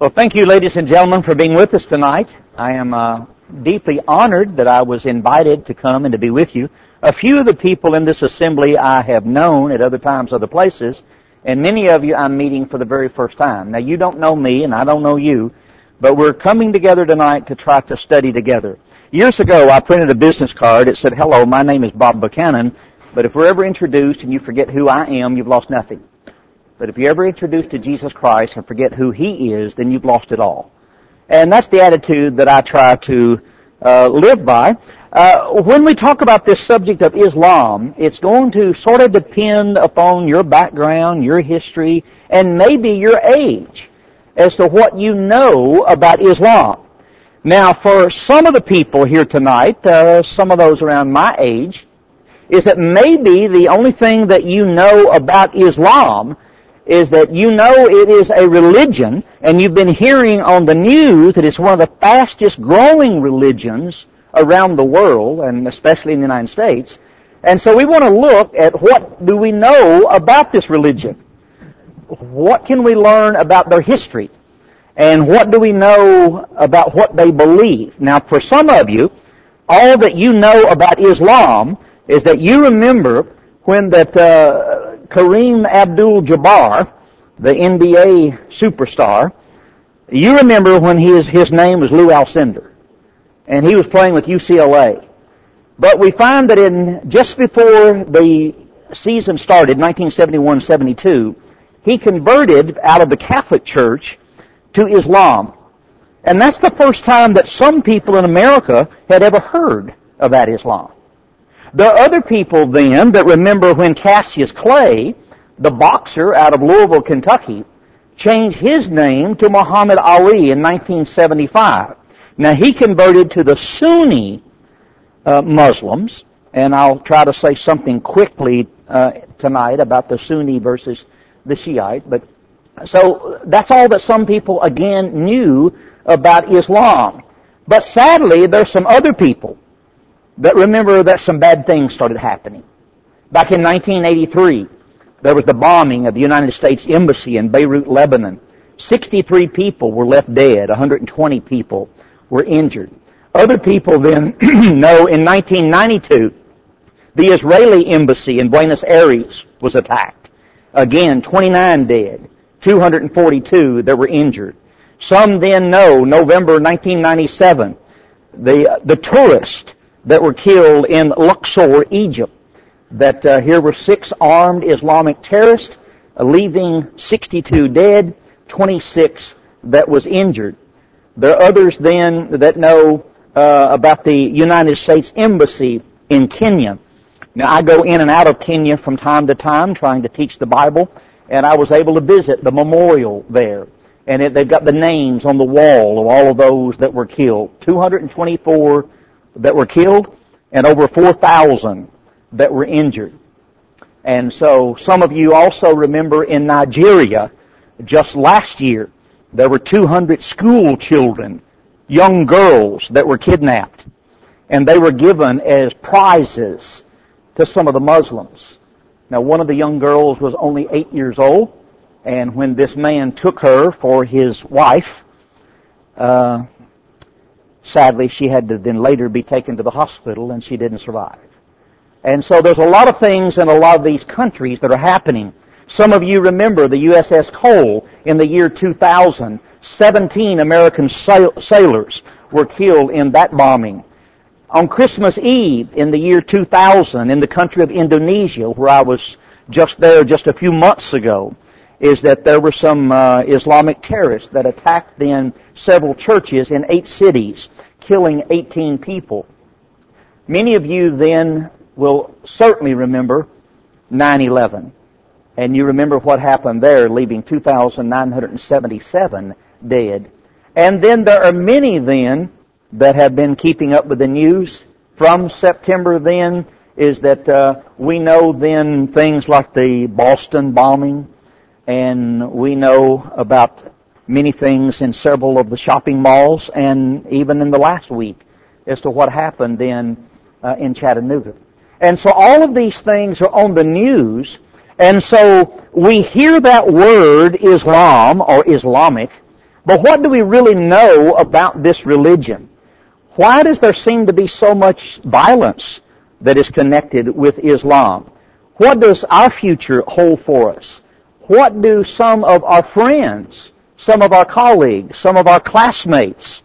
Well, thank you, ladies and gentlemen, for being with us tonight. I am uh, deeply honored that I was invited to come and to be with you. A few of the people in this assembly I have known at other times, other places, and many of you I'm meeting for the very first time. Now, you don't know me, and I don't know you, but we're coming together tonight to try to study together. Years ago, I printed a business card. It said, "Hello, my name is Bob Buchanan." But if we're ever introduced and you forget who I am, you've lost nothing. But if you're ever introduced to Jesus Christ and forget who He is, then you've lost it all. And that's the attitude that I try to uh, live by. Uh, when we talk about this subject of Islam, it's going to sort of depend upon your background, your history, and maybe your age as to what you know about Islam. Now, for some of the people here tonight, uh, some of those around my age, is that maybe the only thing that you know about Islam is that you know it is a religion and you've been hearing on the news that it's one of the fastest growing religions around the world and especially in the United States. And so we want to look at what do we know about this religion? What can we learn about their history? And what do we know about what they believe? Now for some of you, all that you know about Islam is that you remember when that uh, Kareem Abdul-Jabbar, the NBA superstar, you remember when his his name was Lou Alcindor, and he was playing with UCLA. But we find that in just before the season started, 1971-72, he converted out of the Catholic Church to Islam. And that's the first time that some people in America had ever heard of that Islam. There are other people then that remember when Cassius Clay, the boxer out of Louisville, Kentucky, changed his name to Muhammad Ali in 1975. Now he converted to the Sunni uh, Muslims, and I'll try to say something quickly uh, tonight about the Sunni versus the Shiite. But so that's all that some people again knew about Islam. But sadly, there's some other people but remember that some bad things started happening. Back in 1983, there was the bombing of the United States Embassy in Beirut, Lebanon. 63 people were left dead. 120 people were injured. Other people then know in 1992, the Israeli embassy in Buenos Aires was attacked. Again, 29 dead. 242 that were injured. Some then know November 1997, the, the tourist that were killed in Luxor, Egypt. That uh, here were six armed Islamic terrorists, uh, leaving 62 dead, 26 that was injured. There are others then that know uh, about the United States Embassy in Kenya. Now I go in and out of Kenya from time to time trying to teach the Bible, and I was able to visit the memorial there. And it, they've got the names on the wall of all of those that were killed. 224 that were killed and over 4,000 that were injured. And so some of you also remember in Nigeria, just last year, there were 200 school children, young girls that were kidnapped. And they were given as prizes to some of the Muslims. Now one of the young girls was only eight years old, and when this man took her for his wife, uh, Sadly, she had to then later be taken to the hospital and she didn't survive. And so there's a lot of things in a lot of these countries that are happening. Some of you remember the USS Cole in the year 2000. 17 American sailors were killed in that bombing. On Christmas Eve in the year 2000 in the country of Indonesia, where I was just there just a few months ago, is that there were some uh, Islamic terrorists that attacked then several churches in eight cities, killing 18 people. Many of you then will certainly remember 9-11. And you remember what happened there, leaving 2,977 dead. And then there are many then that have been keeping up with the news from September then is that uh, we know then things like the Boston bombing, and we know about many things in several of the shopping malls and even in the last week as to what happened then uh, in Chattanooga. And so all of these things are on the news, and so we hear that word Islam or Islamic But what do we really know about this religion? Why does there seem to be so much violence that is connected with Islam? What does our future hold for us? What do some of our friends, some of our colleagues, some of our classmates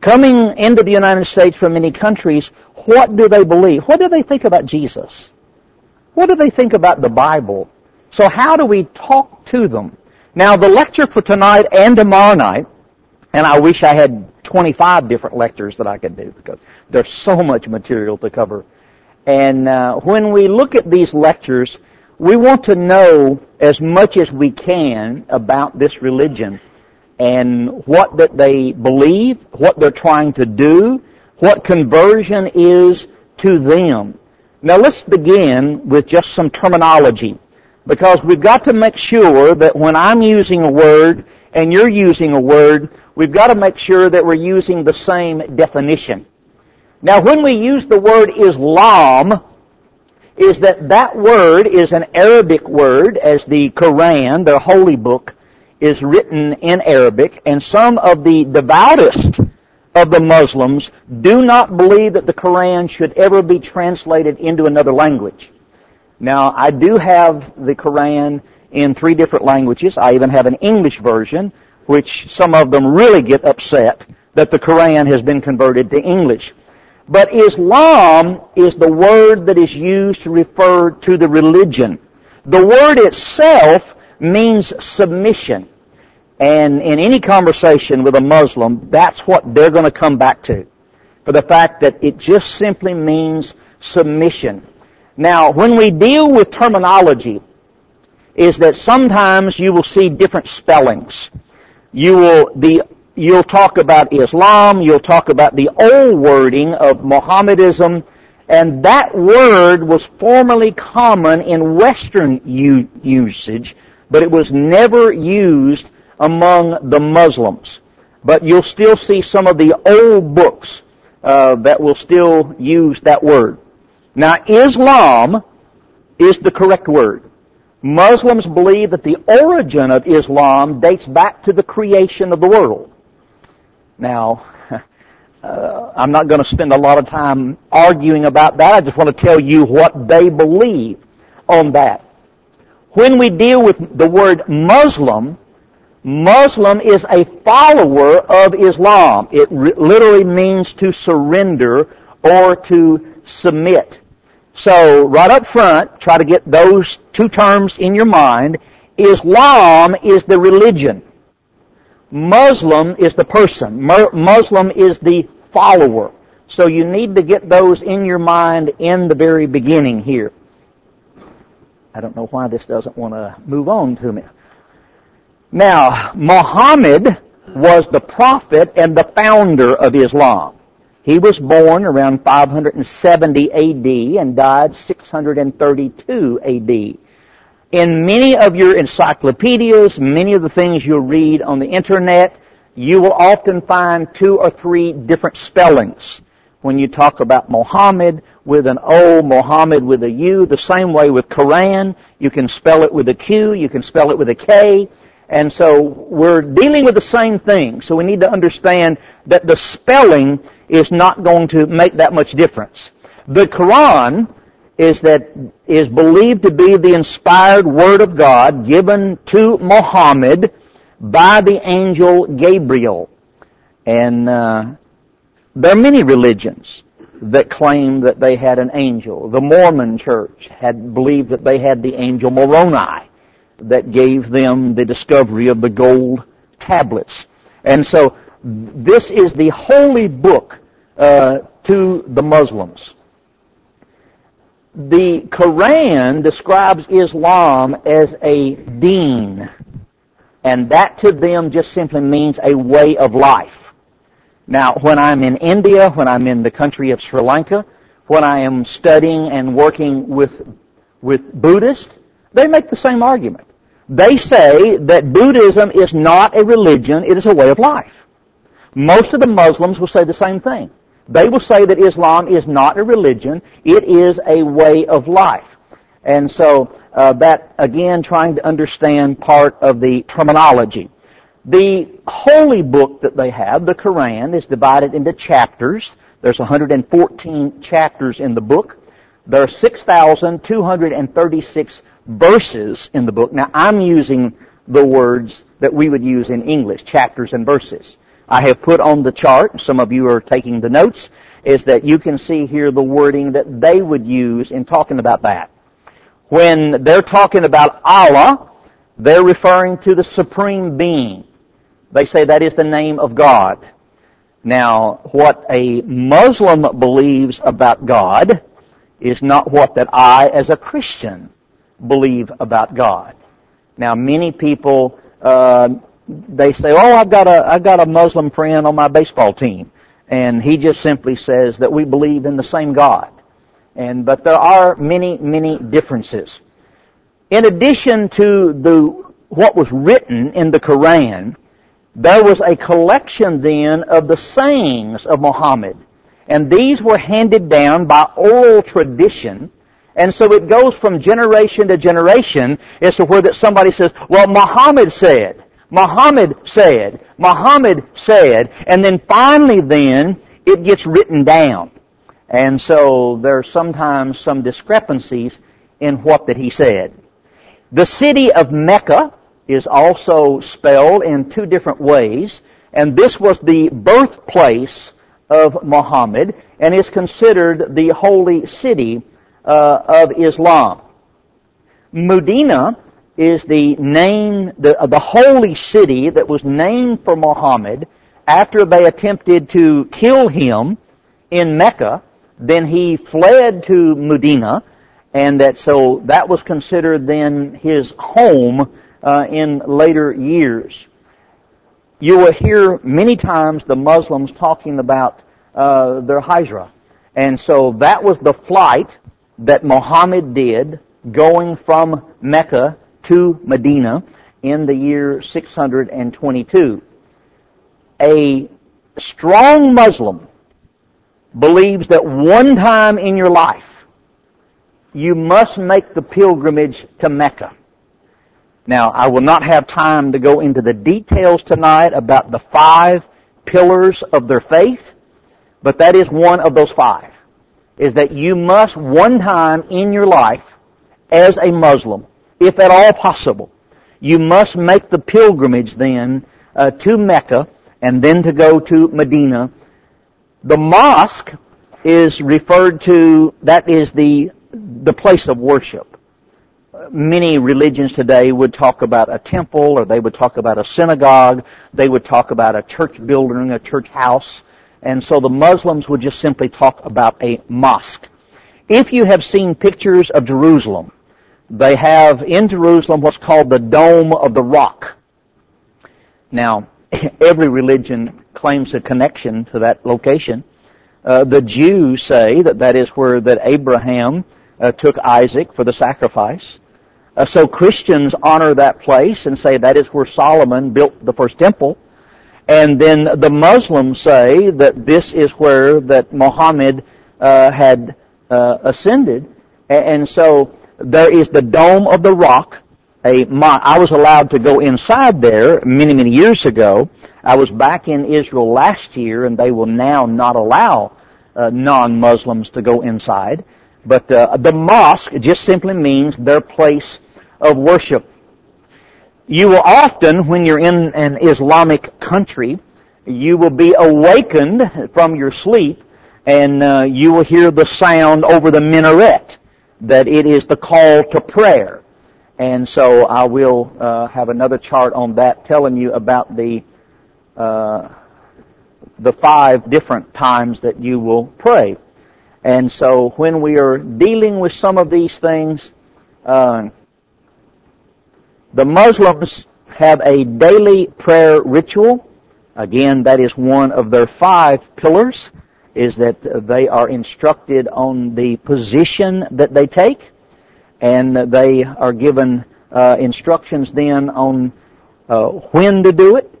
coming into the United States from many countries, what do they believe? What do they think about Jesus? What do they think about the Bible? So how do we talk to them? Now the lecture for tonight and tomorrow night, and I wish I had 25 different lectures that I could do because there's so much material to cover. And uh, when we look at these lectures, we want to know as much as we can about this religion and what that they believe, what they're trying to do, what conversion is to them. Now let's begin with just some terminology because we've got to make sure that when I'm using a word and you're using a word, we've got to make sure that we're using the same definition. Now when we use the word Islam, is that that word is an Arabic word as the Quran, the holy book, is written in Arabic and some of the devoutest of the Muslims do not believe that the Quran should ever be translated into another language. Now, I do have the Quran in three different languages. I even have an English version, which some of them really get upset that the Quran has been converted to English. But Islam is the word that is used to refer to the religion. The word itself means submission. And in any conversation with a Muslim, that's what they're going to come back to. For the fact that it just simply means submission. Now, when we deal with terminology, is that sometimes you will see different spellings. You will, the, you'll talk about Islam, you'll talk about the old wording of Mohammedism, and that word was formerly common in Western u- usage, but it was never used among the Muslims. But you'll still see some of the old books uh, that will still use that word. Now, Islam is the correct word. Muslims believe that the origin of Islam dates back to the creation of the world. Now, uh, I'm not going to spend a lot of time arguing about that. I just want to tell you what they believe on that. When we deal with the word Muslim, Muslim is a follower of Islam. It re- literally means to surrender or to submit. So, right up front, try to get those two terms in your mind. Islam is the religion. Muslim is the person. Muslim is the follower. So you need to get those in your mind in the very beginning here. I don't know why this doesn't want to move on to me. Now, Muhammad was the prophet and the founder of Islam. He was born around 570 AD and died 632 AD. In many of your encyclopedias, many of the things you'll read on the internet, you will often find two or three different spellings. When you talk about Muhammad with an O, Muhammad with a U, the same way with Quran, you can spell it with a Q, you can spell it with a K. And so we're dealing with the same thing. So we need to understand that the spelling is not going to make that much difference. The Quran is that is believed to be the inspired word of God given to Muhammad by the angel Gabriel. And uh, there are many religions that claim that they had an angel. The Mormon church had believed that they had the angel Moroni that gave them the discovery of the gold tablets. And so this is the holy book uh, to the Muslims. The Quran describes Islam as a deen, and that to them just simply means a way of life. Now, when I'm in India, when I'm in the country of Sri Lanka, when I am studying and working with, with Buddhists, they make the same argument. They say that Buddhism is not a religion, it is a way of life. Most of the Muslims will say the same thing. They will say that Islam is not a religion, it is a way of life. And so uh, that, again, trying to understand part of the terminology. The holy book that they have, the Quran, is divided into chapters. There's 114 chapters in the book. There are 6,236 verses in the book. Now, I'm using the words that we would use in English, chapters and verses. I have put on the chart, some of you are taking the notes, is that you can see here the wording that they would use in talking about that. When they're talking about Allah, they're referring to the Supreme Being. They say that is the name of God. Now, what a Muslim believes about God is not what that I, as a Christian, believe about God. Now, many people uh, they say, "Oh, I've got a I've got a Muslim friend on my baseball team," and he just simply says that we believe in the same God. And but there are many many differences. In addition to the what was written in the Quran, there was a collection then of the sayings of Muhammad. And these were handed down by oral tradition. And so it goes from generation to generation as to where that somebody says, well, Muhammad said, Muhammad said, Muhammad said, and then finally then it gets written down. And so there are sometimes some discrepancies in what that he said. The city of Mecca is also spelled in two different ways, and this was the birthplace of Muhammad and is considered the holy city uh, of Islam. Medina is the name, the, uh, the holy city that was named for Muhammad after they attempted to kill him in Mecca. Then he fled to Medina, and that so that was considered then his home uh, in later years. You will hear many times the Muslims talking about uh, their hijra, And so that was the flight that Muhammad did going from Mecca to Medina in the year 622. A strong Muslim believes that one time in your life you must make the pilgrimage to Mecca. Now, I will not have time to go into the details tonight about the five pillars of their faith, but that is one of those five. Is that you must one time in your life, as a Muslim, if at all possible, you must make the pilgrimage then uh, to Mecca and then to go to Medina. The mosque is referred to, that is the, the place of worship many religions today would talk about a temple or they would talk about a synagogue. They would talk about a church building, a church house. And so the Muslims would just simply talk about a mosque. If you have seen pictures of Jerusalem, they have in Jerusalem what's called the Dome of the Rock. Now, every religion claims a connection to that location. Uh, the Jews say that that is where that Abraham uh, took Isaac for the sacrifice. Uh, so Christians honor that place and say that is where Solomon built the first temple. And then the Muslims say that this is where that Muhammad uh, had uh, ascended. And so there is the Dome of the Rock. A, I was allowed to go inside there many, many years ago. I was back in Israel last year, and they will now not allow uh, non-Muslims to go inside. But uh, the mosque just simply means their place of worship. You will often, when you're in an Islamic country, you will be awakened from your sleep and uh, you will hear the sound over the minaret that it is the call to prayer. And so I will uh, have another chart on that telling you about the uh, the five different times that you will pray. And so when we are dealing with some of these things, uh, the Muslims have a daily prayer ritual. Again, that is one of their five pillars, is that they are instructed on the position that they take, and they are given uh, instructions then on uh, when to do it.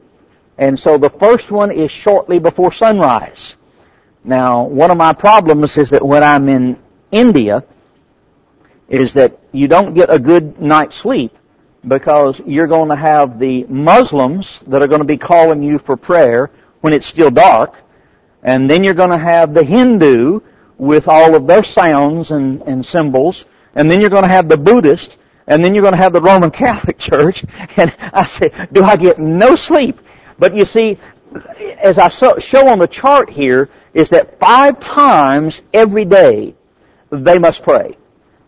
And so the first one is shortly before sunrise. Now, one of my problems is that when I'm in India, is that you don't get a good night's sleep because you're going to have the Muslims that are going to be calling you for prayer when it's still dark, and then you're going to have the Hindu with all of their sounds and, and symbols, and then you're going to have the Buddhist, and then you're going to have the Roman Catholic Church, and I say, do I get no sleep? But you see, as I show on the chart here, is that five times every day they must pray.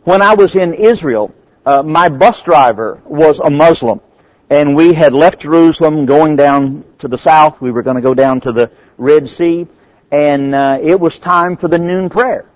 When I was in Israel, uh, my bus driver was a Muslim, and we had left Jerusalem going down to the south. We were going to go down to the Red Sea, and uh, it was time for the noon prayer.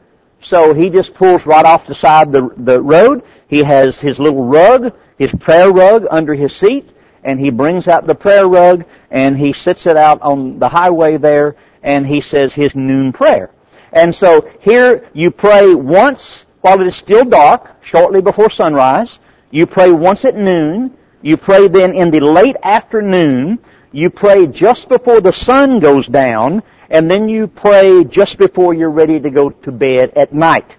So he just pulls right off the side the, the road. He has his little rug, his prayer rug under his seat, and he brings out the prayer rug and he sits it out on the highway there and he says his noon prayer. And so here you pray once while it is still dark, shortly before sunrise. You pray once at noon. You pray then in the late afternoon. You pray just before the sun goes down. And then you pray just before you're ready to go to bed at night.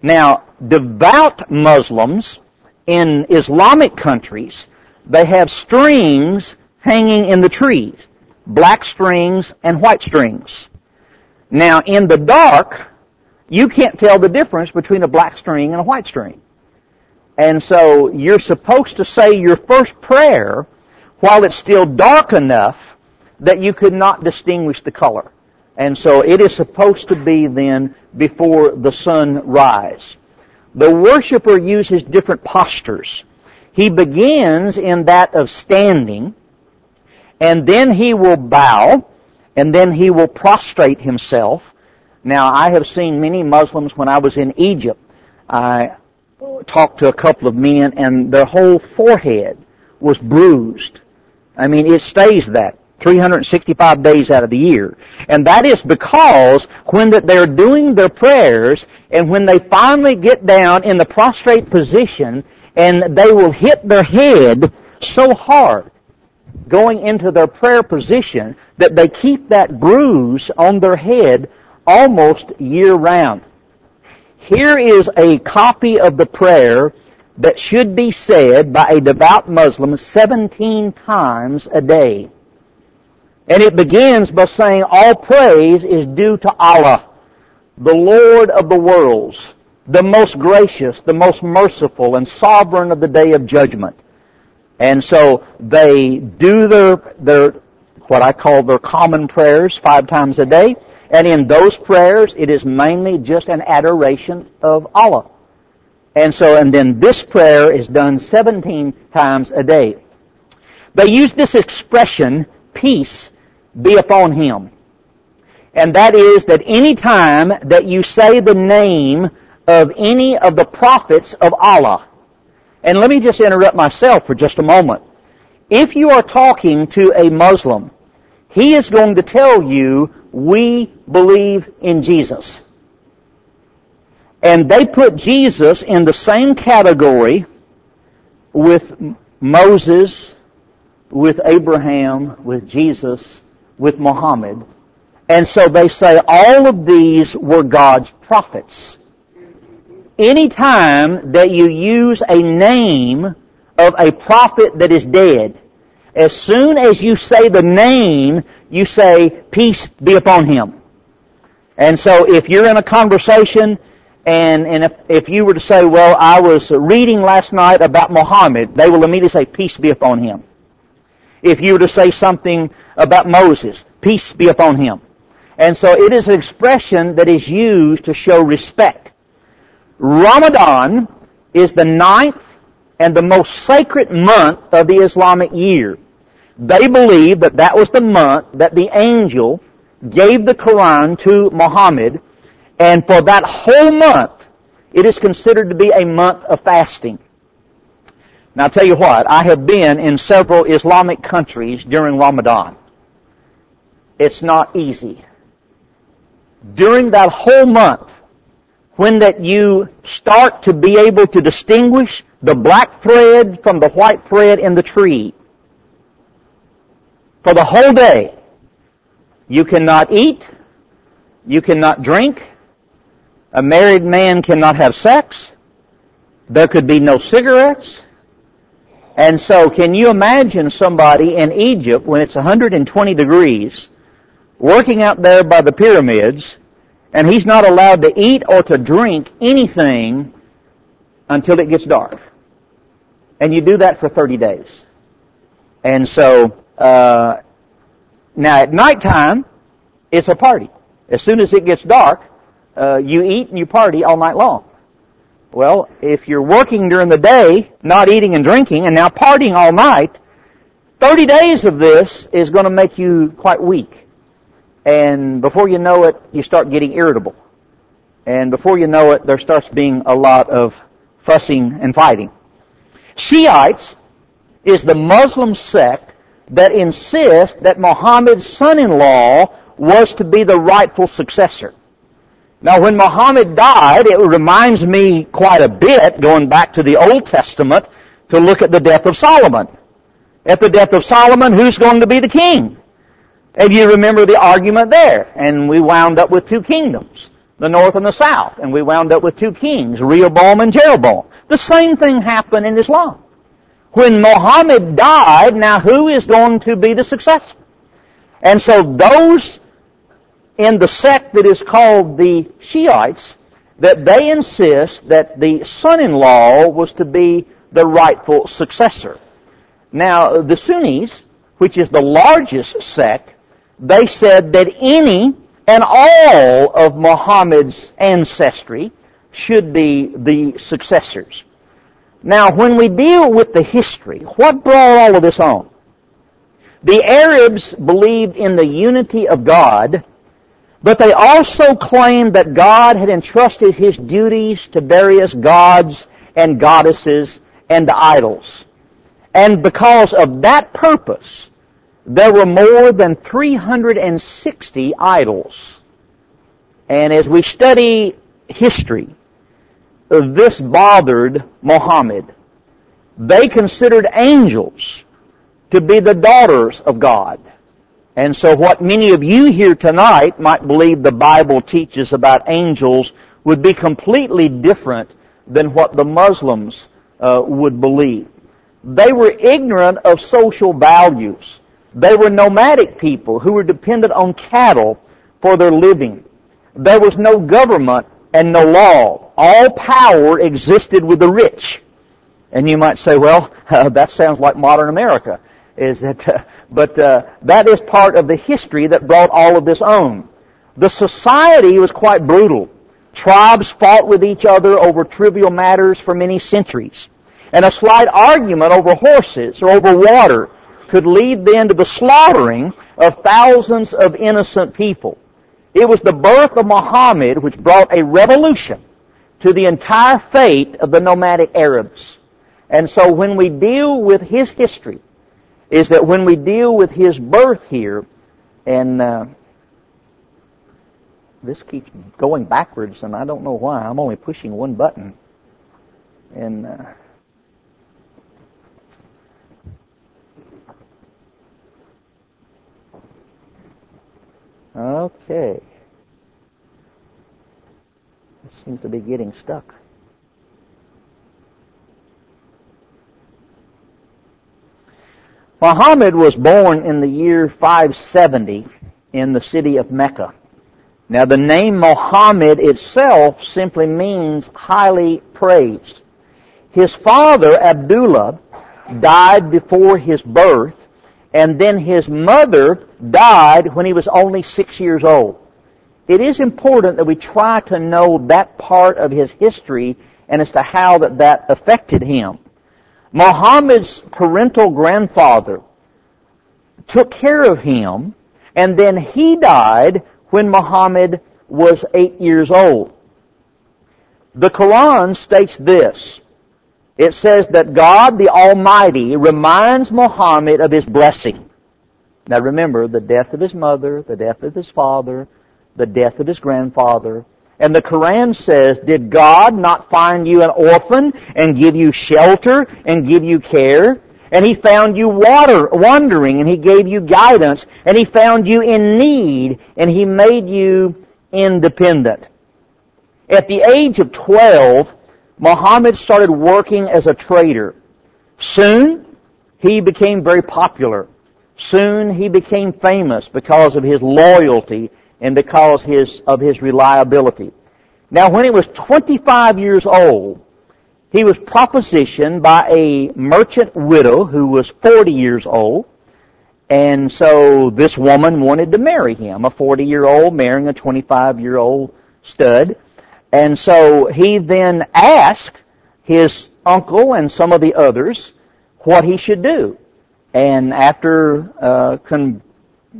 Now, devout Muslims in Islamic countries they have strings hanging in the trees. Black strings and white strings. Now, in the dark, you can't tell the difference between a black string and a white string. And so you're supposed to say your first prayer while it's still dark enough that you could not distinguish the color. And so it is supposed to be then before the sun rise. The worshiper uses different postures. He begins in that of standing, and then he will bow, and then he will prostrate himself. Now, I have seen many Muslims when I was in Egypt. I talked to a couple of men, and their whole forehead was bruised. I mean, it stays that 365 days out of the year. And that is because when they're doing their prayers, and when they finally get down in the prostrate position, and they will hit their head so hard going into their prayer position that they keep that bruise on their head almost year round. Here is a copy of the prayer that should be said by a devout Muslim 17 times a day. And it begins by saying, all praise is due to Allah, the Lord of the worlds, the most gracious, the most merciful, and sovereign of the day of judgment. And so they do their, their, what I call their common prayers five times a day. And in those prayers, it is mainly just an adoration of Allah. And so, and then this prayer is done 17 times a day. They use this expression, peace be upon him. And that is that any time that you say the name of any of the prophets of Allah. And let me just interrupt myself for just a moment. If you are talking to a Muslim, he is going to tell you, we believe in Jesus. And they put Jesus in the same category with Moses, with Abraham, with Jesus, with Muhammad. And so they say all of these were God's prophets any time that you use a name of a prophet that is dead, as soon as you say the name, you say, peace be upon him. And so if you're in a conversation and, and if, if you were to say, well, I was reading last night about Muhammad, they will immediately say, peace be upon him. If you were to say something about Moses, peace be upon him. And so it is an expression that is used to show respect. Ramadan is the ninth and the most sacred month of the Islamic year. They believe that that was the month that the angel gave the Quran to Muhammad, and for that whole month, it is considered to be a month of fasting. Now I'll tell you what, I have been in several Islamic countries during Ramadan. It's not easy. During that whole month, when that you start to be able to distinguish the black thread from the white thread in the tree. For the whole day, you cannot eat, you cannot drink, a married man cannot have sex, there could be no cigarettes, And so can you imagine somebody in Egypt when it's 120 degrees working out there by the pyramids and he's not allowed to eat or to drink anything until it gets dark. And you do that for 30 days. And so, uh, now at nighttime, it's a party. As soon as it gets dark, uh, you eat and you party all night long. Well, if you're working during the day, not eating and drinking, and now partying all night, 30 days of this is going to make you quite weak. And before you know it, you start getting irritable. And before you know it, there starts being a lot of fussing and fighting. Shiites is the Muslim sect that insists that Muhammad's son-in-law was to be the rightful successor. Now when Muhammad died, it reminds me quite a bit, going back to the Old Testament, to look at the death of Solomon. At the death of Solomon, who's going to be the king? And you remember the argument there. And we wound up with two kingdoms, the north and the south. And we wound up with two kings, Rehoboam and Jeroboam. The same thing happened in Islam. When Muhammad died, now who is going to be the successor? And so those in the sect that is called the Shiites, that they insist that the son-in-law was to be the rightful successor. Now, the Sunnis, which is the largest sect, they said that any and all of Muhammad's ancestry should be the successors. Now, when we deal with the history, what brought all of this on? The Arabs believed in the unity of God, but they also claimed that God had entrusted his duties to various gods and goddesses and idols. And because of that purpose, there were more than 360 idols. And as we study history, this bothered Muhammad. They considered angels to be the daughters of God. And so what many of you here tonight might believe the Bible teaches about angels would be completely different than what the Muslims uh, would believe. They were ignorant of social values. They were nomadic people who were dependent on cattle for their living. There was no government and no law. All power existed with the rich. And you might say, well, uh, that sounds like modern America. Is that, uh, but uh, that is part of the history that brought all of this on. The society was quite brutal. Tribes fought with each other over trivial matters for many centuries. And a slight argument over horses or over water could lead then to the slaughtering of thousands of innocent people. It was the birth of Muhammad which brought a revolution to the entire fate of the nomadic Arabs. And so when we deal with his history, is that when we deal with his birth here, and uh, this keeps going backwards, and I don't know why. I'm only pushing one button. And uh, Okay. It seems to be getting stuck. Muhammad was born in the year 570 in the city of Mecca. Now the name Muhammad itself simply means highly praised. His father, Abdullah, died before his birth, and then his mother died when he was only six years old. It is important that we try to know that part of his history and as to how that, that affected him. Muhammad's parental grandfather took care of him, and then he died when Muhammad was eight years old. The Quran states this, it says that God the Almighty reminds Muhammad of his blessing. Now remember, the death of his mother, the death of his father, the death of his grandfather. And the Quran says, did God not find you an orphan and give you shelter and give you care? And he found you water, wandering and he gave you guidance and he found you in need and he made you independent. At the age of 12, Muhammad started working as a trader. Soon, he became very popular. Soon he became famous because of his loyalty and because his, of his reliability. Now when he was 25 years old, he was propositioned by a merchant widow who was 40 years old. And so this woman wanted to marry him, a 40 year old marrying a 25 year old stud. And so he then asked his uncle and some of the others what he should do. And after uh,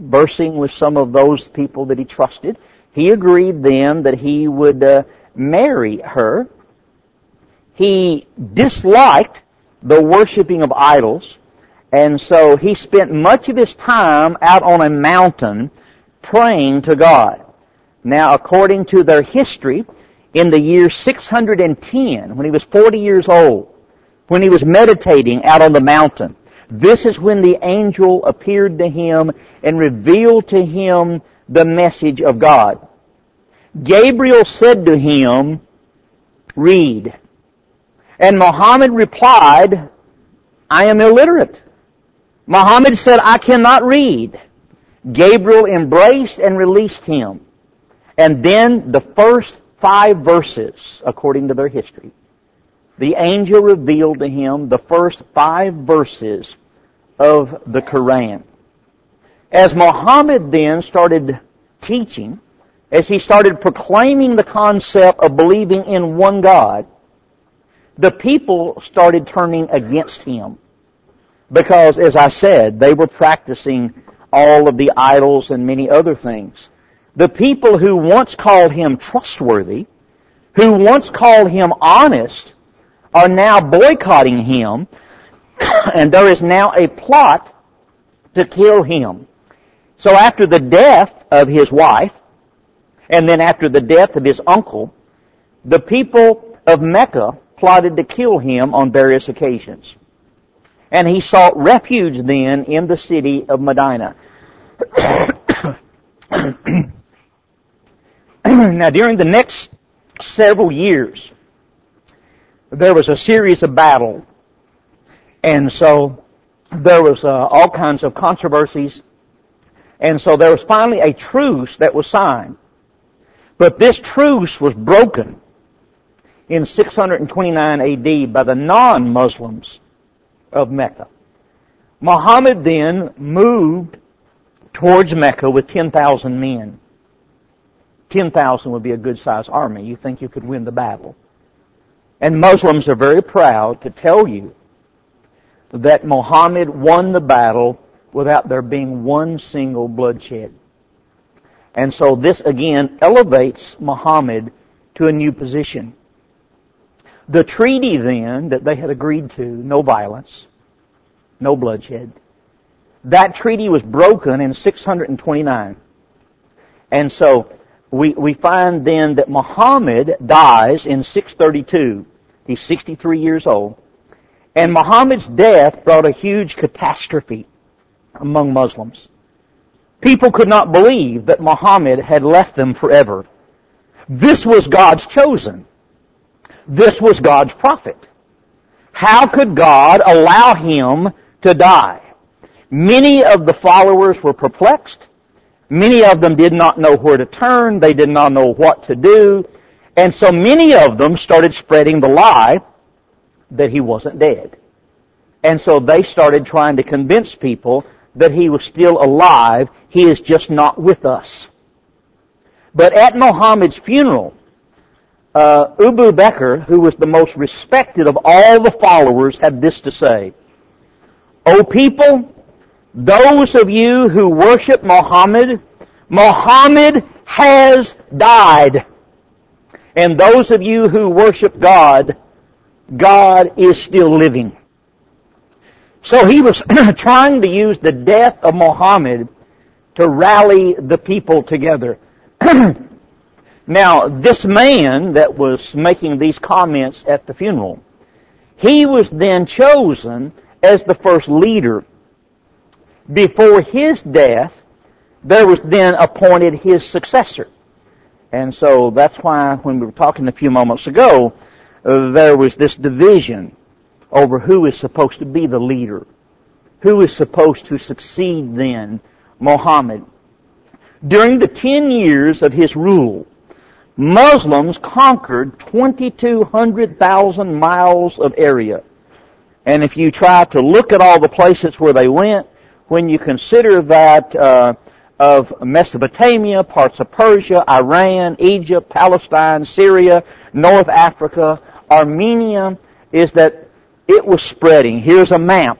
conversing with some of those people that he trusted, he agreed then that he would uh, marry her. He disliked the worshiping of idols, and so he spent much of his time out on a mountain praying to God. Now, according to their history, in the year 610, when he was 40 years old, when he was meditating out on the mountain, this is when the angel appeared to him and revealed to him the message of God. Gabriel said to him, read. And Muhammad replied, I am illiterate. Muhammad said, I cannot read. Gabriel embraced and released him. And then the first five verses, according to their history, the angel revealed to him the first five verses of the Quran. As Muhammad then started teaching, as he started proclaiming the concept of believing in one God, the people started turning against him. Because, as I said, they were practicing all of the idols and many other things. The people who once called him trustworthy, who once called him honest, are now boycotting him, and there is now a plot to kill him. So after the death of his wife, and then after the death of his uncle, the people of Mecca plotted to kill him on various occasions. And he sought refuge then in the city of Medina. now during the next several years, there was a series of battles. And so there was uh, all kinds of controversies. And so there was finally a truce that was signed. But this truce was broken in 629 AD by the non-Muslims of Mecca. Muhammad then moved towards Mecca with 10,000 men. 10,000 would be a good sized army. You think you could win the battle. And Muslims are very proud to tell you that Muhammad won the battle without there being one single bloodshed. And so this again elevates Muhammad to a new position. The treaty then that they had agreed to, no violence, no bloodshed, that treaty was broken in 629. And so we, we find then that Muhammad dies in 632. He's 63 years old. And Muhammad's death brought a huge catastrophe among Muslims. People could not believe that Muhammad had left them forever. This was God's chosen. This was God's prophet. How could God allow him to die? Many of the followers were perplexed. Many of them did not know where to turn. They did not know what to do. And so many of them started spreading the lie that he wasn't dead. And so they started trying to convince people that he was still alive. He is just not with us. But at Muhammad's funeral, uh, Abu Bakr, who was the most respected of all the followers, had this to say, O people, those of you who worship Muhammad, Muhammad has died. And those of you who worship God, God is still living. So he was trying to use the death of Muhammad to rally the people together. now, this man that was making these comments at the funeral, he was then chosen as the first leader. Before his death, there was then appointed his successor. And so that's why when we were talking a few moments ago, there was this division over who is supposed to be the leader who is supposed to succeed then Muhammad. During the ten years of his rule, Muslims conquered 2,200,000 miles of area. And if you try to look at all the places where they went, when you consider that uh, of Mesopotamia, parts of Persia, Iran, Egypt, Palestine, Syria, North Africa, Armenia, is that it was spreading. Here's a map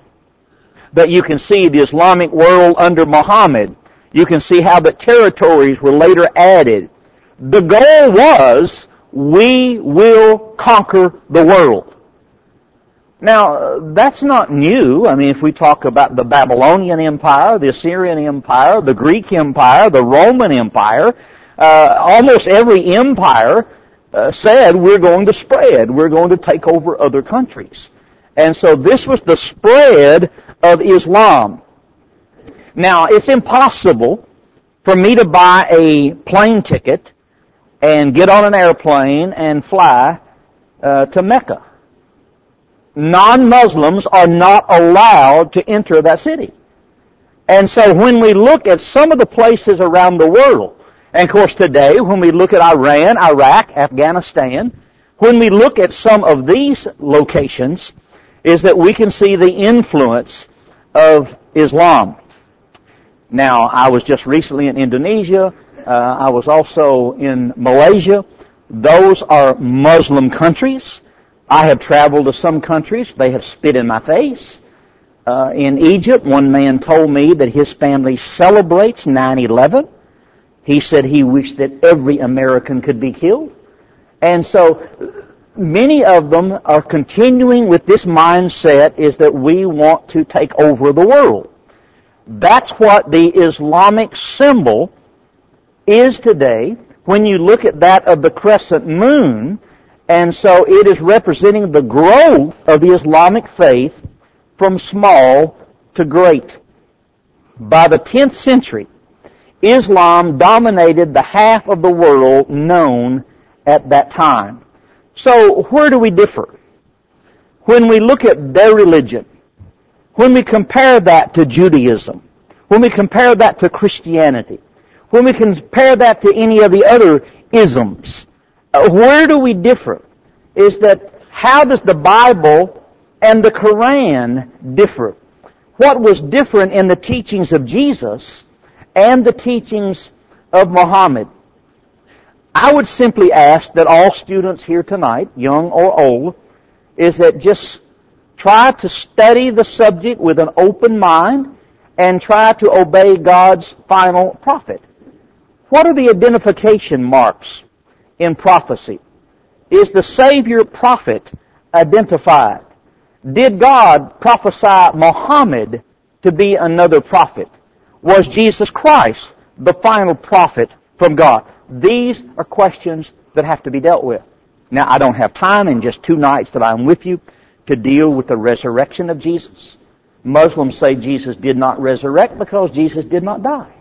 that you can see the Islamic world under Muhammad. You can see how the territories were later added. The goal was, we will conquer the world. Now, that's not new. I mean, if we talk about the Babylonian Empire, the Assyrian Empire, the Greek Empire, the Roman Empire, uh, almost every empire uh, said, we're going to spread. We're going to take over other countries. And so this was the spread of Islam. Now, it's impossible for me to buy a plane ticket and get on an airplane and fly uh, to Mecca. Non-Muslims are not allowed to enter that city. And so when we look at some of the places around the world, and of course today when we look at Iran, Iraq, Afghanistan, when we look at some of these locations, is that we can see the influence of Islam. Now, I was just recently in Indonesia. Uh, I was also in Malaysia. Those are Muslim countries. I have traveled to some countries. They have spit in my face. Uh, in Egypt, one man told me that his family celebrates 9-11. He said he wished that every American could be killed. And so many of them are continuing with this mindset is that we want to take over the world. That's what the Islamic symbol is today when you look at that of the crescent moon. And so it is representing the growth of the Islamic faith from small to great. By the 10th century, Islam dominated the half of the world known at that time. So where do we differ? When we look at their religion, when we compare that to Judaism, when we compare that to Christianity, when we compare that to any of the other isms, uh, where do we differ? Is that how does the Bible and the Quran differ? What was different in the teachings of Jesus and the teachings of Muhammad? I would simply ask that all students here tonight, young or old, is that just try to study the subject with an open mind and try to obey God's final prophet. What are the identification marks in prophecy? Is the Savior prophet identified? Did God prophesy Muhammad to be another prophet? Was Jesus Christ the final prophet from God? These are questions that have to be dealt with. Now, I don't have time in just two nights that I'm with you to deal with the resurrection of Jesus. Muslims say Jesus did not resurrect because Jesus did not die.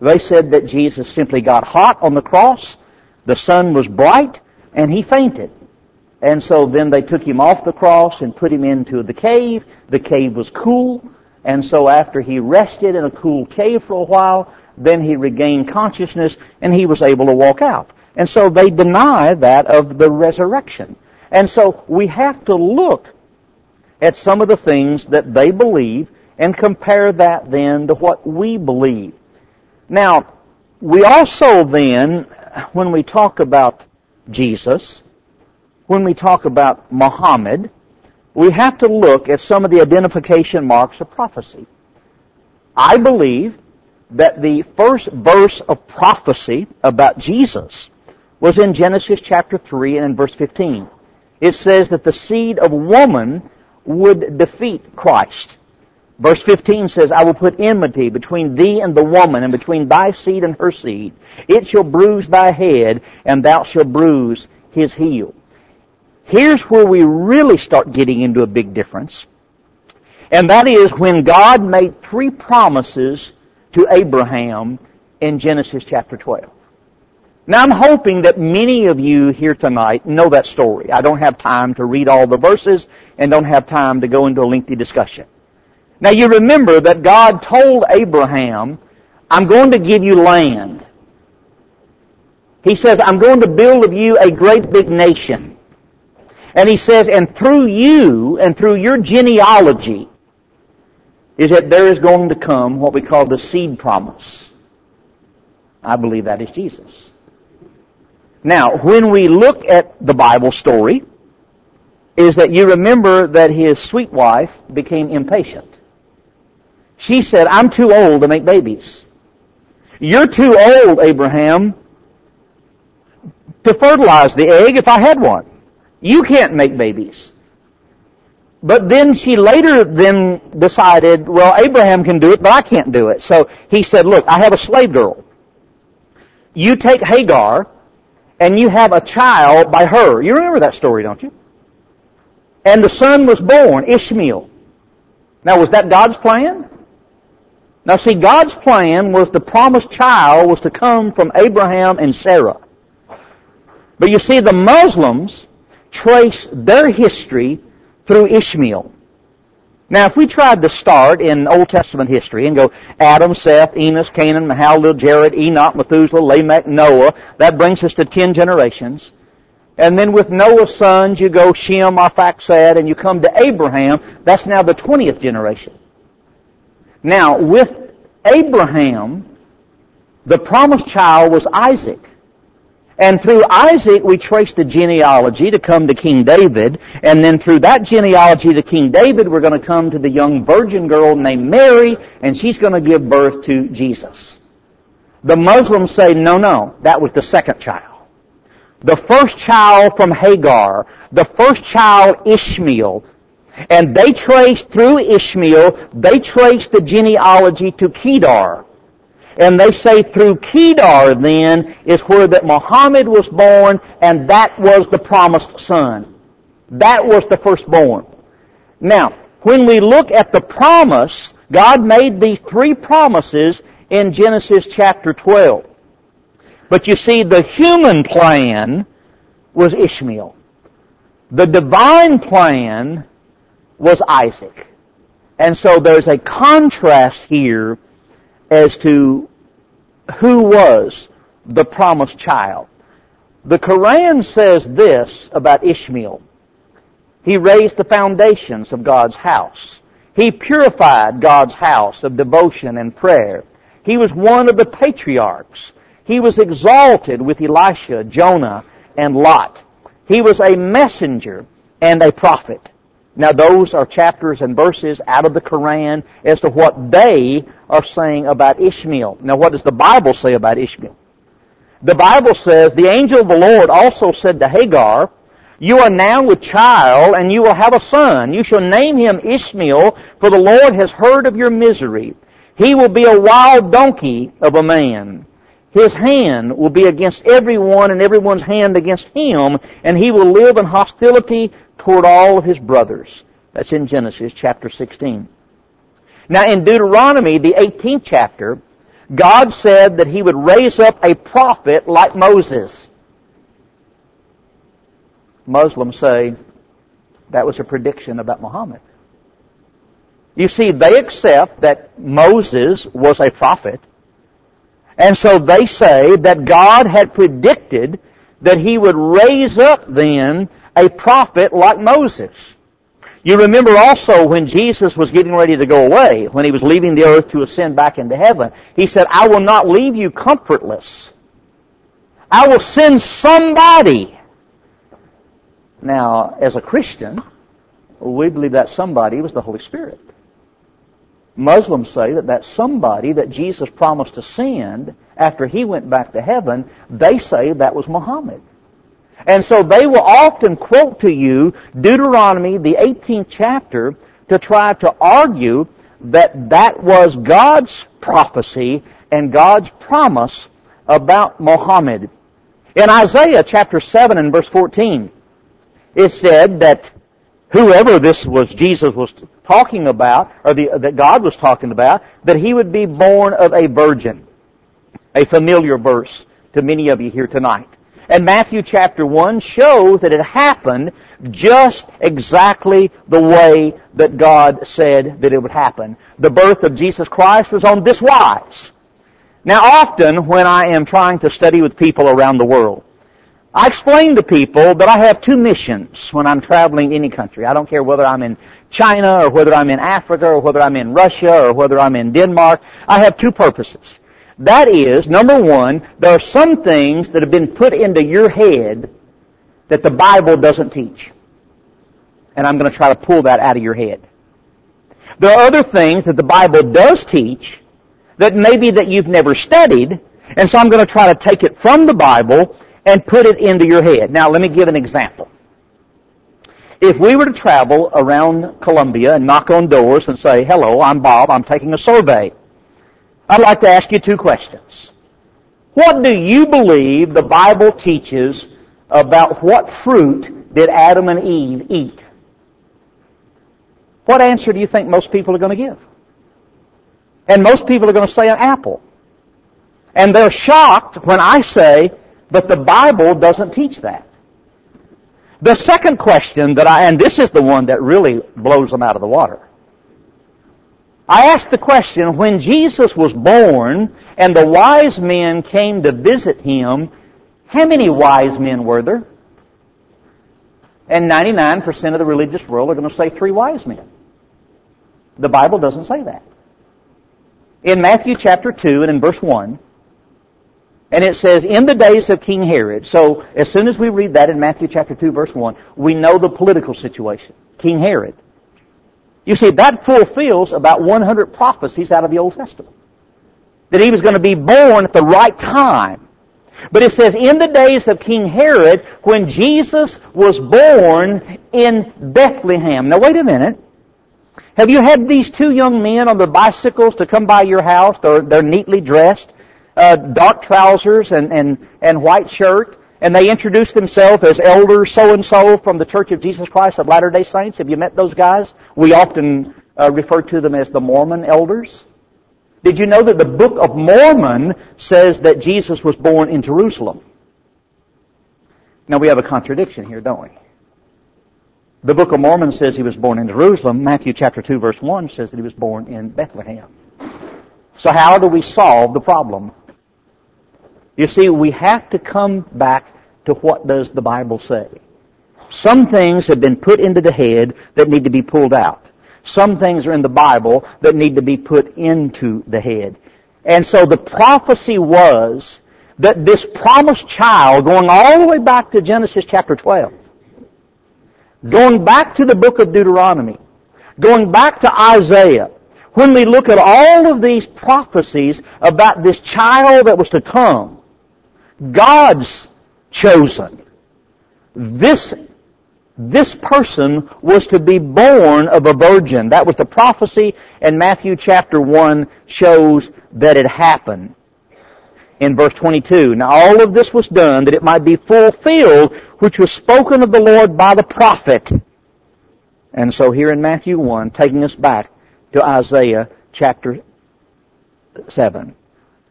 They said that Jesus simply got hot on the cross, the sun was bright, and he fainted. And so then they took him off the cross and put him into the cave. The cave was cool, and so after he rested in a cool cave for a while, then he regained consciousness and he was able to walk out. And so they deny that of the resurrection. And so we have to look at some of the things that they believe and compare that then to what we believe. Now, we also then, when we talk about Jesus, when we talk about Muhammad, we have to look at some of the identification marks of prophecy. I believe that the first verse of prophecy about Jesus was in Genesis chapter 3 and in verse 15. It says that the seed of woman would defeat Christ. Verse 15 says, I will put enmity between thee and the woman, and between thy seed and her seed. It shall bruise thy head, and thou shalt bruise his heel. Here's where we really start getting into a big difference. And that is when God made three promises to Abraham in Genesis chapter 12. Now I'm hoping that many of you here tonight know that story. I don't have time to read all the verses and don't have time to go into a lengthy discussion. Now you remember that God told Abraham, I'm going to give you land. He says, I'm going to build of you a great big nation. And he says, and through you and through your genealogy is that there is going to come what we call the seed promise. I believe that is Jesus. Now, when we look at the Bible story, is that you remember that his sweet wife became impatient. She said, I'm too old to make babies. You're too old, Abraham, to fertilize the egg if I had one. You can't make babies. But then she later then decided, well, Abraham can do it, but I can't do it. So he said, look, I have a slave girl. You take Hagar, and you have a child by her. You remember that story, don't you? And the son was born, Ishmael. Now, was that God's plan? Now see, God's plan was the promised child was to come from Abraham and Sarah. But you see, the Muslims trace their history through Ishmael. Now, if we tried to start in Old Testament history and go Adam, Seth, Enos, Cainan, Mahalalel, Jared, Enoch, Methuselah, Lamech, Noah, that brings us to ten generations. And then with Noah's sons, you go Shem, Arphaxad, and you come to Abraham. That's now the 20th generation. Now, with Abraham, the promised child was Isaac. And through Isaac, we trace the genealogy to come to King David. And then through that genealogy to King David, we're going to come to the young virgin girl named Mary, and she's going to give birth to Jesus. The Muslims say, no, no, that was the second child. The first child from Hagar, the first child Ishmael, and they trace through Ishmael, they trace the genealogy to Kedar. And they say through Kedar then is where that Muhammad was born and that was the promised son. That was the firstborn. Now, when we look at the promise, God made these three promises in Genesis chapter 12. But you see, the human plan was Ishmael. The divine plan was Isaac. And so there's a contrast here as to who was the promised child. The Quran says this about Ishmael. He raised the foundations of God's house. He purified God's house of devotion and prayer. He was one of the patriarchs. He was exalted with Elisha, Jonah, and Lot. He was a messenger and a prophet. Now those are chapters and verses out of the Quran as to what they are saying about Ishmael. Now what does the Bible say about Ishmael? The Bible says, the angel of the Lord also said to Hagar, you are now with child, and you will have a son. You shall name him Ishmael, for the Lord has heard of your misery. He will be a wild donkey of a man. His hand will be against everyone, and everyone's hand against him, and he will live in hostility toward all of his brothers. That's in Genesis chapter 16. Now in Deuteronomy, the 18th chapter, God said that he would raise up a prophet like Moses. Muslims say that was a prediction about Muhammad. You see, they accept that Moses was a prophet, and so they say that God had predicted that he would raise up then a prophet like Moses. You remember also when Jesus was getting ready to go away, when he was leaving the earth to ascend back into heaven, he said, I will not leave you comfortless. I will send somebody. Now, as a Christian, we believe that somebody was the Holy Spirit. Muslims say that that somebody that Jesus promised to send after he went back to heaven, they say that was Muhammad. And so they will often quote to you Deuteronomy, the 18th chapter, to try to argue that that was God's prophecy and God's promise about Muhammad. In Isaiah chapter 7 and verse 14, it said that whoever this was Jesus was talking about, or the, that God was talking about, that he would be born of a virgin. A familiar verse to many of you here tonight. And Matthew chapter 1 show that it happened just exactly the way that God said that it would happen. The birth of Jesus Christ was on this wise. Now often when I am trying to study with people around the world, I explain to people that I have two missions when I'm traveling any country. I don't care whether I'm in China or whether I'm in Africa or whether I'm in Russia or whether I'm in Denmark. I have two purposes. That is, number one, there are some things that have been put into your head that the Bible doesn't teach. And I'm going to try to pull that out of your head. There are other things that the Bible does teach that maybe that you've never studied, and so I'm going to try to take it from the Bible and put it into your head. Now, let me give an example. If we were to travel around Columbia and knock on doors and say, hello, I'm Bob, I'm taking a survey, I'd like to ask you two questions. What do you believe the Bible teaches about what fruit did Adam and Eve eat? What answer do you think most people are going to give? And most people are going to say an apple. And they're shocked when I say, but the Bible doesn't teach that. The second question that I, and this is the one that really blows them out of the water. I asked the question, when Jesus was born and the wise men came to visit him, how many wise men were there? And 99% of the religious world are going to say three wise men. The Bible doesn't say that. In Matthew chapter 2 and in verse 1, and it says, in the days of King Herod. So as soon as we read that in Matthew chapter 2 verse 1, we know the political situation. King Herod. You see, that fulfills about 100 prophecies out of the Old Testament. That he was going to be born at the right time. But it says, in the days of King Herod, when Jesus was born in Bethlehem. Now wait a minute. Have you had these two young men on their bicycles to come by your house? They're, they're neatly dressed uh, dark trousers and, and, and white shirt, and they introduce themselves as elders so-and-so from the Church of Jesus Christ of Latter-day Saints. Have you met those guys? We often uh, refer to them as the Mormon elders. Did you know that the Book of Mormon says that Jesus was born in Jerusalem? Now we have a contradiction here, don't we? The Book of Mormon says he was born in Jerusalem. Matthew chapter 2 verse 1 says that he was born in Bethlehem. So how do we solve the problem? You see, we have to come back to what does the Bible say. Some things have been put into the head that need to be pulled out. Some things are in the Bible that need to be put into the head. And so the prophecy was that this promised child, going all the way back to Genesis chapter 12, going back to the book of Deuteronomy, going back to Isaiah, when we look at all of these prophecies about this child that was to come, God's chosen. This, this person was to be born of a virgin. That was the prophecy, and Matthew chapter 1 shows that it happened. In verse 22, now all of this was done that it might be fulfilled, which was spoken of the Lord by the prophet. And so here in Matthew 1, taking us back to Isaiah chapter 7.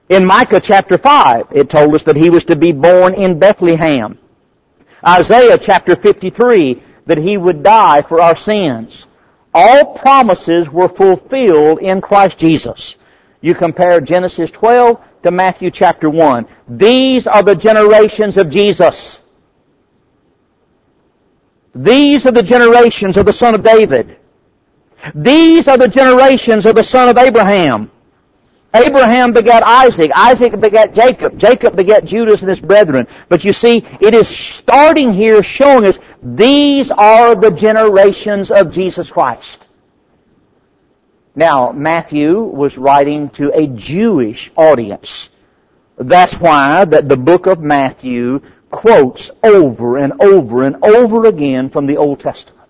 In Micah chapter 5, it told us that he was to be born in Bethlehem. Isaiah chapter 53, that he would die for our sins. All promises were fulfilled in Christ Jesus. You compare Genesis 12 to Matthew chapter 1. These are the generations of Jesus. These are the generations of the son of David. These are the generations of the son of Abraham. Abraham begat Isaac. Isaac begat Jacob. Jacob begat Judas and his brethren. But you see, it is starting here showing us these are the generations of Jesus Christ. Now, Matthew was writing to a Jewish audience. That's why that the book of Matthew quotes over and over and over again from the Old Testament.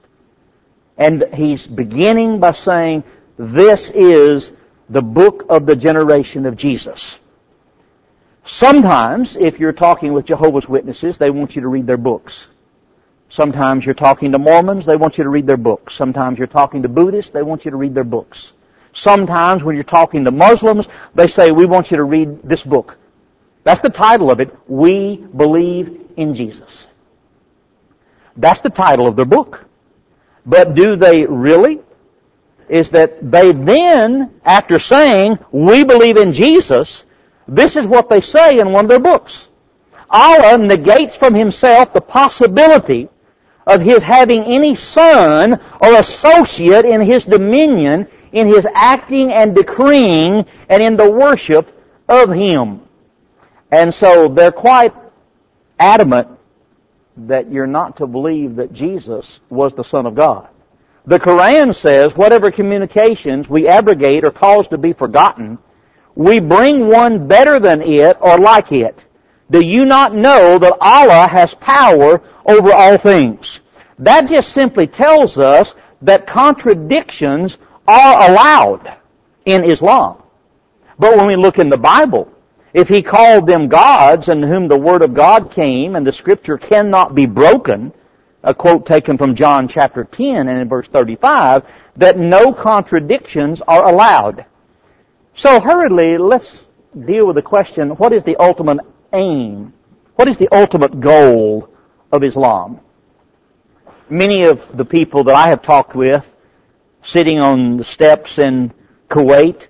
And he's beginning by saying, this is the book of the generation of Jesus. Sometimes, if you're talking with Jehovah's Witnesses, they want you to read their books. Sometimes you're talking to Mormons, they want you to read their books. Sometimes you're talking to Buddhists, they want you to read their books. Sometimes when you're talking to Muslims, they say, we want you to read this book. That's the title of it. We believe in Jesus. That's the title of their book. But do they really? Is that they then, after saying, we believe in Jesus, this is what they say in one of their books. Allah negates from himself the possibility of his having any son or associate in his dominion, in his acting and decreeing, and in the worship of him. And so they're quite adamant that you're not to believe that Jesus was the Son of God. The Quran says whatever communications we abrogate or cause to be forgotten, we bring one better than it or like it. Do you not know that Allah has power over all things? That just simply tells us that contradictions are allowed in Islam. But when we look in the Bible, if he called them gods in whom the word of God came and the scripture cannot be broken, a quote taken from John chapter 10 and in verse 35, that no contradictions are allowed. So hurriedly, let's deal with the question, what is the ultimate aim? What is the ultimate goal of Islam? Many of the people that I have talked with, sitting on the steps in Kuwait,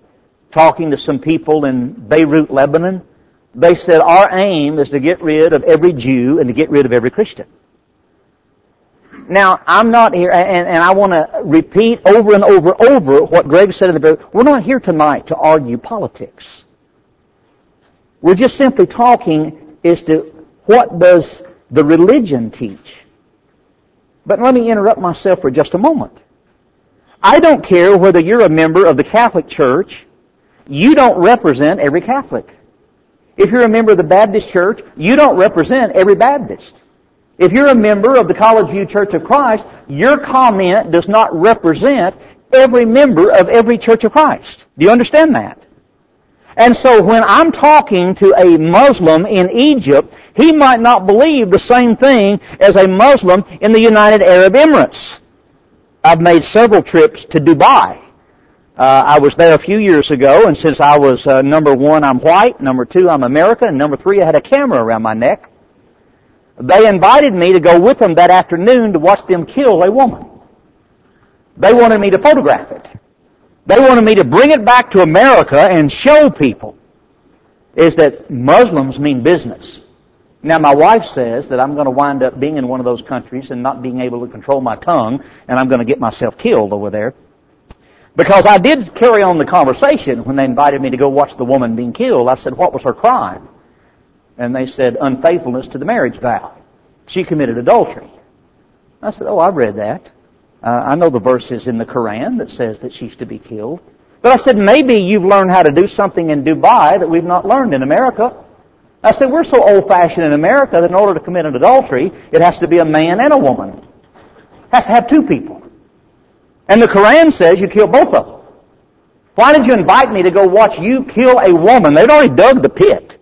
talking to some people in Beirut, Lebanon, they said our aim is to get rid of every Jew and to get rid of every Christian. Now, I'm not here, and, and I want to repeat over and over over what Greg said in the very, we're not here tonight to argue politics. We're just simply talking as to what does the religion teach. But let me interrupt myself for just a moment. I don't care whether you're a member of the Catholic Church you don't represent every Catholic. If you're a member of the Baptist Church, you don't represent every Baptist. If you're a member of the College View Church of Christ, your comment does not represent every member of every Church of Christ. Do you understand that? And so when I'm talking to a Muslim in Egypt, he might not believe the same thing as a Muslim in the United Arab Emirates. I've made several trips to Dubai. Uh, I was there a few years ago, and since I was uh, number one, I'm white. Number two, I'm American. And number three, I had a camera around my neck. They invited me to go with them that afternoon to watch them kill a woman. They wanted me to photograph it. They wanted me to bring it back to America and show people is that Muslims mean business. Now my wife says that I'm going to wind up being in one of those countries and not being able to control my tongue and I'm going to get myself killed over there. Because I did carry on the conversation when they invited me to go watch the woman being killed. I said, what was her crime? And they said, unfaithfulness to the marriage vow. She committed adultery. I said, oh, I've read that. Uh, I know the verses in the Quran that says that she's to be killed. But I said, maybe you've learned how to do something in Dubai that we've not learned in America. I said, we're so old-fashioned in America that in order to commit an adultery, it has to be a man and a woman. It has to have two people. And the Quran says you kill both of them. Why did you invite me to go watch you kill a woman? They'd already dug the pit.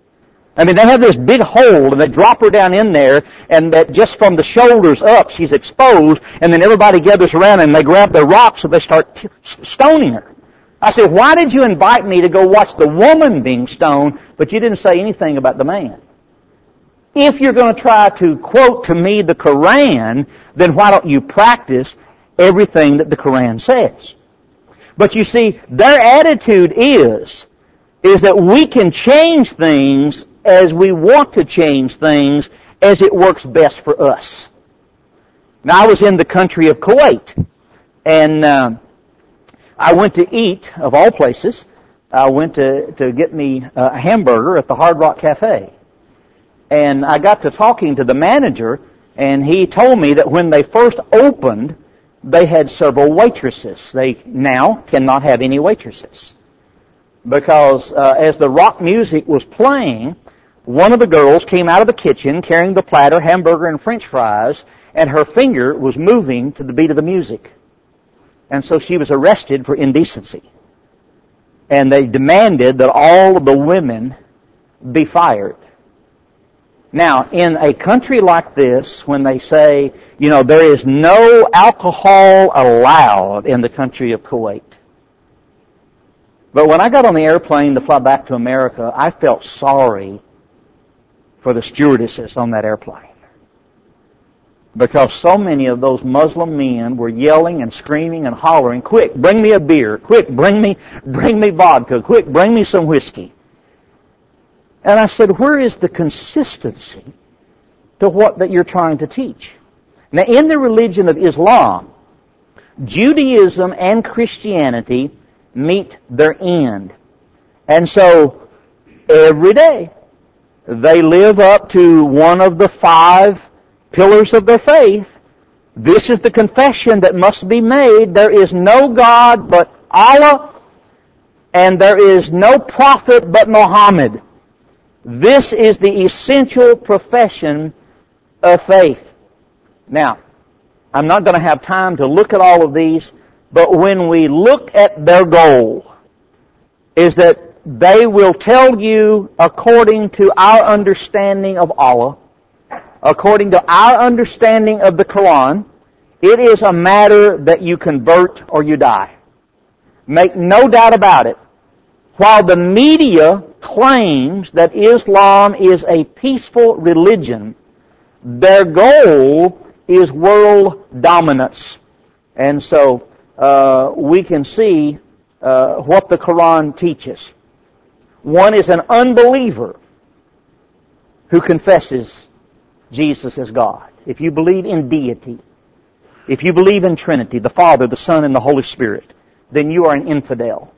I mean, they have this big hole and they drop her down in there and that just from the shoulders up she's exposed and then everybody gathers around and they grab their rocks and they start t- stoning her. I said, why did you invite me to go watch the woman being stoned but you didn't say anything about the man? If you're going to try to quote to me the Quran, then why don't you practice everything that the Quran says. But you see, their attitude is, is that we can change things as we want to change things as it works best for us. Now I was in the country of Kuwait, and uh, I went to eat, of all places, I went to, to get me a hamburger at the Hard Rock Cafe. And I got to talking to the manager, and he told me that when they first opened, they had several waitresses. They now cannot have any waitresses. Because uh, as the rock music was playing, one of the girls came out of the kitchen carrying the platter, hamburger, and french fries, and her finger was moving to the beat of the music. And so she was arrested for indecency. And they demanded that all of the women be fired. Now, in a country like this, when they say, you know, there is no alcohol allowed in the country of Kuwait. But when I got on the airplane to fly back to America, I felt sorry for the stewardesses on that airplane. because so many of those Muslim men were yelling and screaming and hollering, quick, bring me a beer, quick, bring me, bring me vodka, quick, bring me some whiskey. And I said, where is the consistency to what that you're trying to teach? Now in the religion of Islam, Judaism and Christianity meet their end. And so, every day, they live up to one of the five pillars of their faith. This is the confession that must be made. There is no God but Allah, and there is no prophet but Muhammad. This is the essential profession of faith. Now, I'm not going to have time to look at all of these, but when we look at their goal, is that they will tell you according to our understanding of Allah, according to our understanding of the Quran, it is a matter that you convert or you die. Make no doubt about it. While the media claims that Islam is a peaceful religion, their goal is world dominance. And so uh, we can see uh, what the Quran teaches. One is an unbeliever who confesses Jesus as God. If you believe in deity, if you believe in Trinity, the Father, the Son, and the Holy Spirit, then you are an infidel.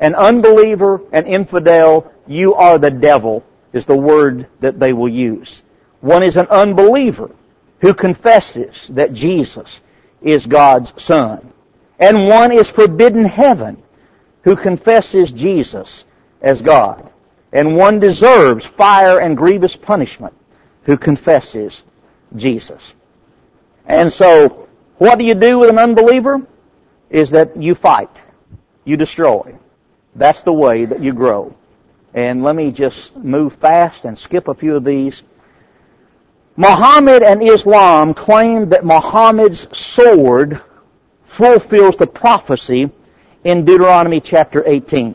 An unbeliever, an infidel, you are the devil, is the word that they will use. One is an unbeliever who confesses that Jesus is God's Son. And one is forbidden heaven who confesses Jesus as God. And one deserves fire and grievous punishment who confesses Jesus. And so, what do you do with an unbeliever? Is that you fight. You destroy. That's the way that you grow. And let me just move fast and skip a few of these. Muhammad and Islam claim that Muhammad's sword fulfills the prophecy in Deuteronomy chapter 18.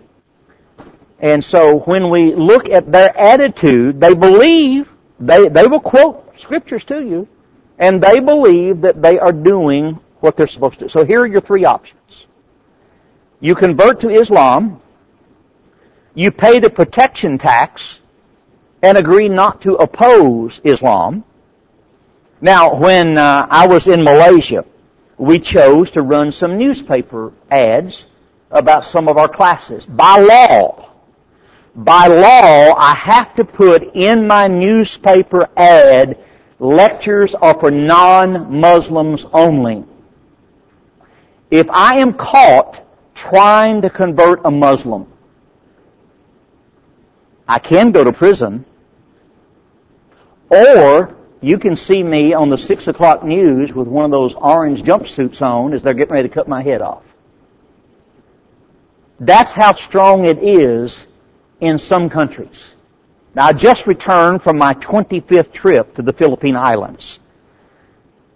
And so when we look at their attitude, they believe, they, they will quote scriptures to you, and they believe that they are doing what they're supposed to. So here are your three options. You convert to Islam, you pay the protection tax, and agree not to oppose Islam. Now, when uh, I was in Malaysia, we chose to run some newspaper ads about some of our classes. By law, by law, I have to put in my newspaper ad, lectures are for non-Muslims only. If I am caught trying to convert a Muslim, I can go to prison, or you can see me on the six o'clock news with one of those orange jumpsuits on as they're getting ready to cut my head off. That's how strong it is in some countries. Now I just returned from my 25th trip to the Philippine Islands.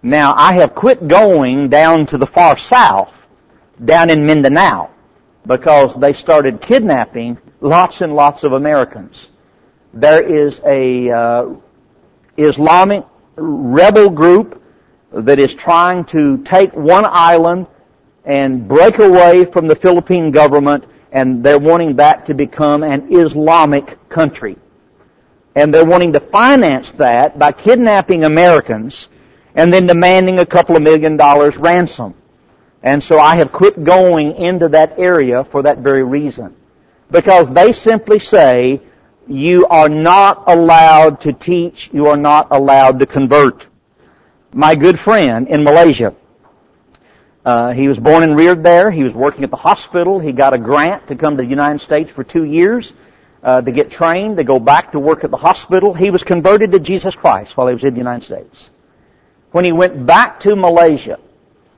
Now I have quit going down to the far south, down in Mindanao, because they started kidnapping lots and lots of Americans. There is a uh, Islamic rebel group that is trying to take one island and break away from the Philippine government and they're wanting that to become an Islamic country. And they're wanting to finance that by kidnapping Americans and then demanding a couple of million dollars ransom. And so I have quit going into that area for that very reason. Because they simply say, you are not allowed to teach, you are not allowed to convert. My good friend in Malaysia, uh, he was born and reared there. He was working at the hospital. He got a grant to come to the United States for two years uh, to get trained, to go back to work at the hospital. He was converted to Jesus Christ while he was in the United States. When he went back to Malaysia,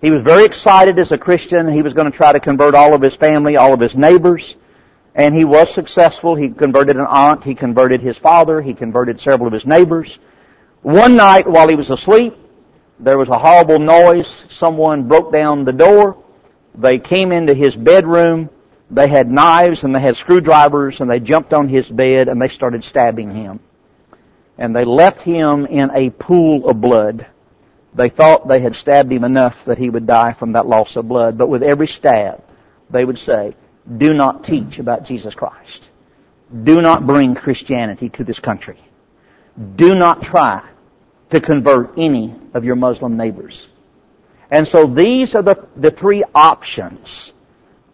he was very excited as a Christian. He was going to try to convert all of his family, all of his neighbors. And he was successful. He converted an aunt. He converted his father. He converted several of his neighbors. One night while he was asleep, there was a horrible noise. Someone broke down the door. They came into his bedroom. They had knives and they had screwdrivers and they jumped on his bed and they started stabbing him. And they left him in a pool of blood. They thought they had stabbed him enough that he would die from that loss of blood, but with every stab, they would say, do not teach about Jesus Christ. Do not bring Christianity to this country. Do not try to convert any of your Muslim neighbors. And so these are the, the three options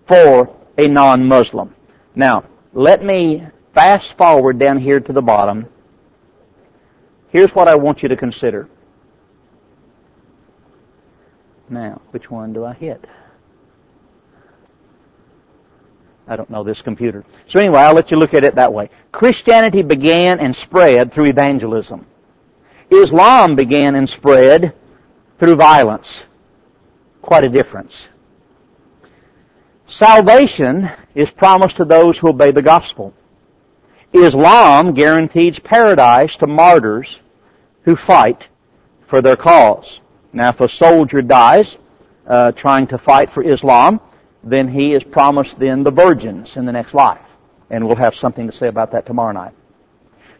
for a non-Muslim. Now, let me fast forward down here to the bottom. Here's what I want you to consider. Now, which one do I hit? I don't know this computer. So anyway, I'll let you look at it that way. Christianity began and spread through evangelism. Islam began and spread through violence. Quite a difference. Salvation is promised to those who obey the gospel. Islam guarantees paradise to martyrs who fight for their cause. Now, if a soldier dies uh, trying to fight for Islam, then he is promised then the virgins in the next life. And we'll have something to say about that tomorrow night.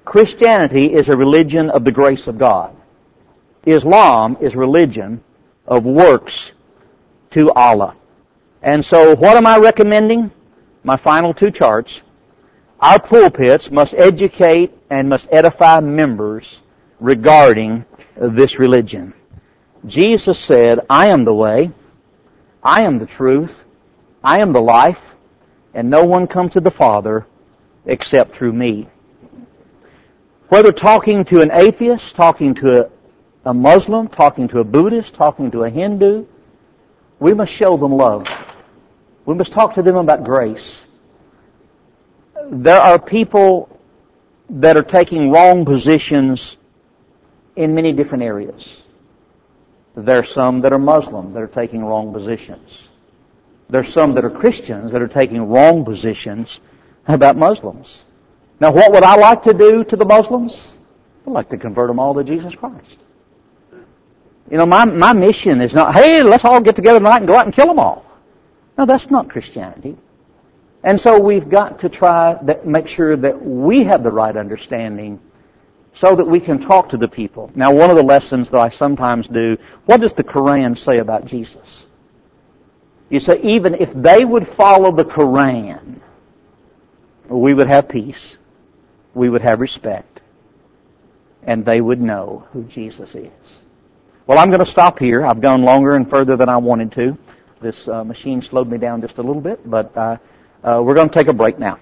Christianity is a religion of the grace of God. Islam is religion of works to Allah. And so what am I recommending? My final two charts. Our pulpits must educate and must edify members regarding this religion. Jesus said, I am the way, I am the truth, I am the life, and no one comes to the Father except through me. Whether talking to an atheist, talking to a, a Muslim, talking to a Buddhist, talking to a Hindu, we must show them love. We must talk to them about grace. There are people that are taking wrong positions in many different areas. There are some that are Muslim that are taking wrong positions. There are some that are Christians that are taking wrong positions about Muslims. Now what would I like to do to the Muslims? I'd like to convert them all to Jesus Christ. You know, my, my mission is not, hey, let's all get together tonight and go out and kill them all. No, that's not Christianity. And so we've got to try to make sure that we have the right understanding so that we can talk to the people. Now, one of the lessons that I sometimes do, what does the Quran say about Jesus? You say, even if they would follow the Quran, we would have peace, we would have respect, and they would know who Jesus is. Well, I'm going to stop here. I've gone longer and further than I wanted to. This uh, machine slowed me down just a little bit, but uh, uh, we're going to take a break now.